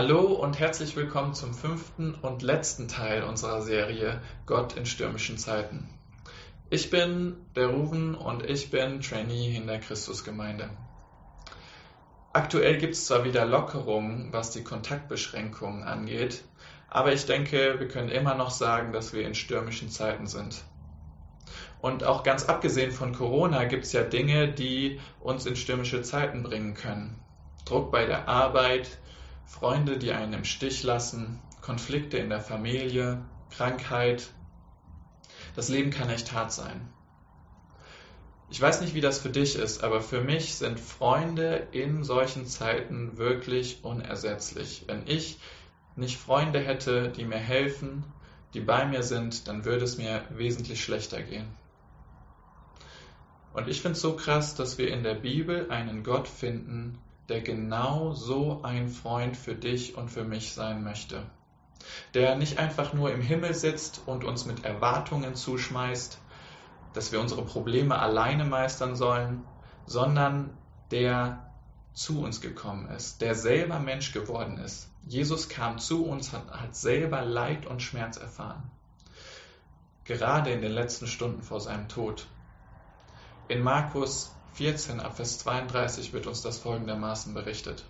Hallo und herzlich willkommen zum fünften und letzten Teil unserer Serie Gott in stürmischen Zeiten. Ich bin der Ruven und ich bin Trainee in der Christusgemeinde. Aktuell gibt es zwar wieder Lockerungen, was die Kontaktbeschränkungen angeht, aber ich denke, wir können immer noch sagen, dass wir in stürmischen Zeiten sind. Und auch ganz abgesehen von Corona gibt es ja Dinge, die uns in stürmische Zeiten bringen können. Druck bei der Arbeit, Freunde, die einen im Stich lassen, Konflikte in der Familie, Krankheit. Das Leben kann echt hart sein. Ich weiß nicht, wie das für dich ist, aber für mich sind Freunde in solchen Zeiten wirklich unersetzlich. Wenn ich nicht Freunde hätte, die mir helfen, die bei mir sind, dann würde es mir wesentlich schlechter gehen. Und ich finde es so krass, dass wir in der Bibel einen Gott finden, der genau so ein Freund für dich und für mich sein möchte. Der nicht einfach nur im Himmel sitzt und uns mit Erwartungen zuschmeißt, dass wir unsere Probleme alleine meistern sollen, sondern der zu uns gekommen ist, der selber Mensch geworden ist. Jesus kam zu uns, hat, hat selber Leid und Schmerz erfahren. Gerade in den letzten Stunden vor seinem Tod. In Markus 14 ab Vers 32 wird uns das folgendermaßen berichtet.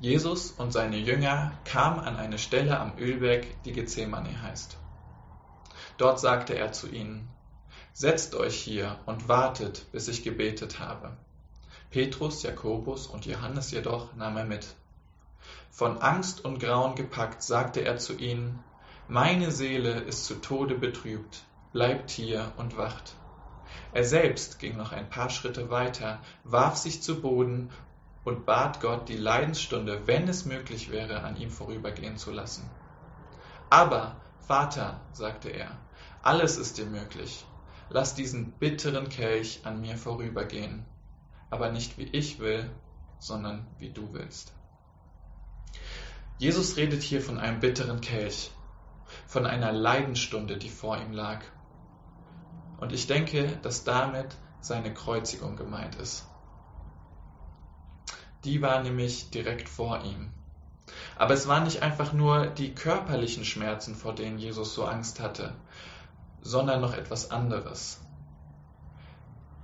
Jesus und seine Jünger kamen an eine Stelle am Ölberg, die Gethsemane heißt. Dort sagte er zu ihnen, Setzt euch hier und wartet, bis ich gebetet habe. Petrus, Jakobus und Johannes jedoch nahm er mit. Von Angst und Grauen gepackt, sagte er zu ihnen, Meine Seele ist zu Tode betrübt, bleibt hier und wacht. Er selbst ging noch ein paar Schritte weiter, warf sich zu Boden und bat Gott, die Leidensstunde, wenn es möglich wäre, an ihm vorübergehen zu lassen. Aber, Vater, sagte er, alles ist dir möglich. Lass diesen bitteren Kelch an mir vorübergehen, aber nicht wie ich will, sondern wie du willst. Jesus redet hier von einem bitteren Kelch, von einer Leidensstunde, die vor ihm lag. Und ich denke, dass damit seine Kreuzigung gemeint ist. Die war nämlich direkt vor ihm. Aber es waren nicht einfach nur die körperlichen Schmerzen, vor denen Jesus so Angst hatte, sondern noch etwas anderes.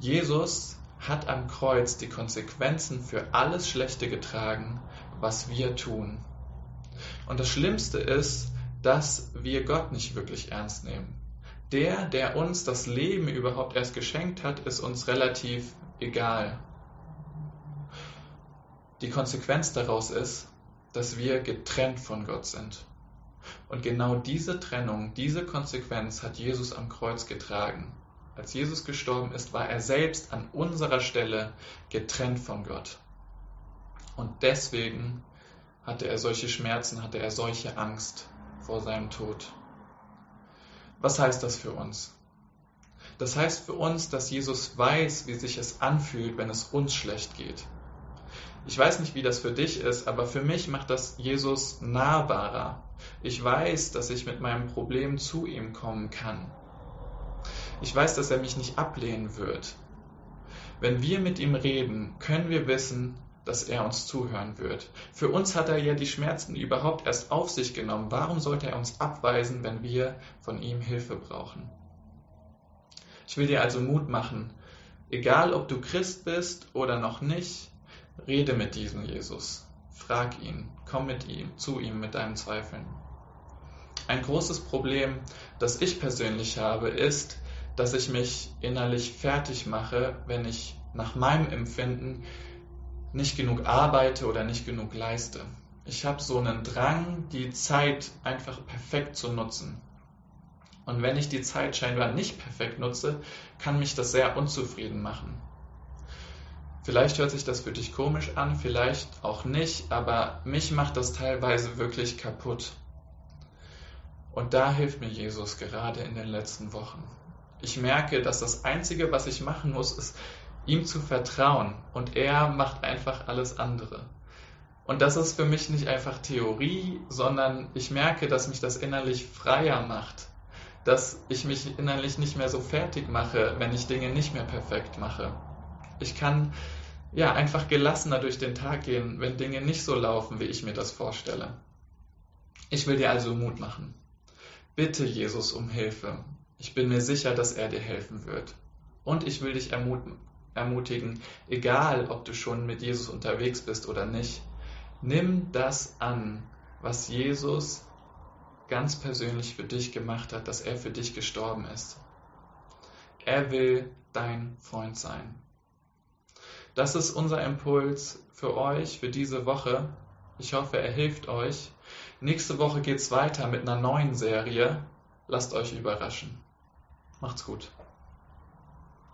Jesus hat am Kreuz die Konsequenzen für alles Schlechte getragen, was wir tun. Und das Schlimmste ist, dass wir Gott nicht wirklich ernst nehmen der, der uns das Leben überhaupt erst geschenkt hat, ist uns relativ egal. Die Konsequenz daraus ist, dass wir getrennt von Gott sind. Und genau diese Trennung, diese Konsequenz hat Jesus am Kreuz getragen. Als Jesus gestorben ist, war er selbst an unserer Stelle getrennt von Gott. Und deswegen hatte er solche Schmerzen, hatte er solche Angst vor seinem Tod. Was heißt das für uns? Das heißt für uns, dass Jesus weiß, wie sich es anfühlt, wenn es uns schlecht geht. Ich weiß nicht, wie das für dich ist, aber für mich macht das Jesus nahbarer. Ich weiß, dass ich mit meinem Problem zu ihm kommen kann. Ich weiß, dass er mich nicht ablehnen wird. Wenn wir mit ihm reden, können wir wissen, dass er uns zuhören wird. Für uns hat er ja die Schmerzen überhaupt erst auf sich genommen. Warum sollte er uns abweisen, wenn wir von ihm Hilfe brauchen? Ich will dir also Mut machen. Egal, ob du Christ bist oder noch nicht, rede mit diesem Jesus. Frag ihn, komm mit ihm, zu ihm mit deinen Zweifeln. Ein großes Problem, das ich persönlich habe, ist, dass ich mich innerlich fertig mache, wenn ich nach meinem Empfinden nicht genug arbeite oder nicht genug leiste. Ich habe so einen Drang, die Zeit einfach perfekt zu nutzen. Und wenn ich die Zeit scheinbar nicht perfekt nutze, kann mich das sehr unzufrieden machen. Vielleicht hört sich das für dich komisch an, vielleicht auch nicht, aber mich macht das teilweise wirklich kaputt. Und da hilft mir Jesus gerade in den letzten Wochen. Ich merke, dass das Einzige, was ich machen muss, ist ihm zu vertrauen und er macht einfach alles andere. Und das ist für mich nicht einfach Theorie, sondern ich merke, dass mich das innerlich freier macht, dass ich mich innerlich nicht mehr so fertig mache, wenn ich Dinge nicht mehr perfekt mache. Ich kann ja, einfach gelassener durch den Tag gehen, wenn Dinge nicht so laufen, wie ich mir das vorstelle. Ich will dir also Mut machen. Bitte Jesus um Hilfe. Ich bin mir sicher, dass er dir helfen wird. Und ich will dich ermutigen, egal ob du schon mit Jesus unterwegs bist oder nicht, nimm das an, was Jesus ganz persönlich für dich gemacht hat, dass er für dich gestorben ist. Er will dein Freund sein. Das ist unser Impuls für euch für diese Woche. Ich hoffe, er hilft euch. Nächste Woche geht es weiter mit einer neuen Serie. Lasst euch überraschen. Macht's gut.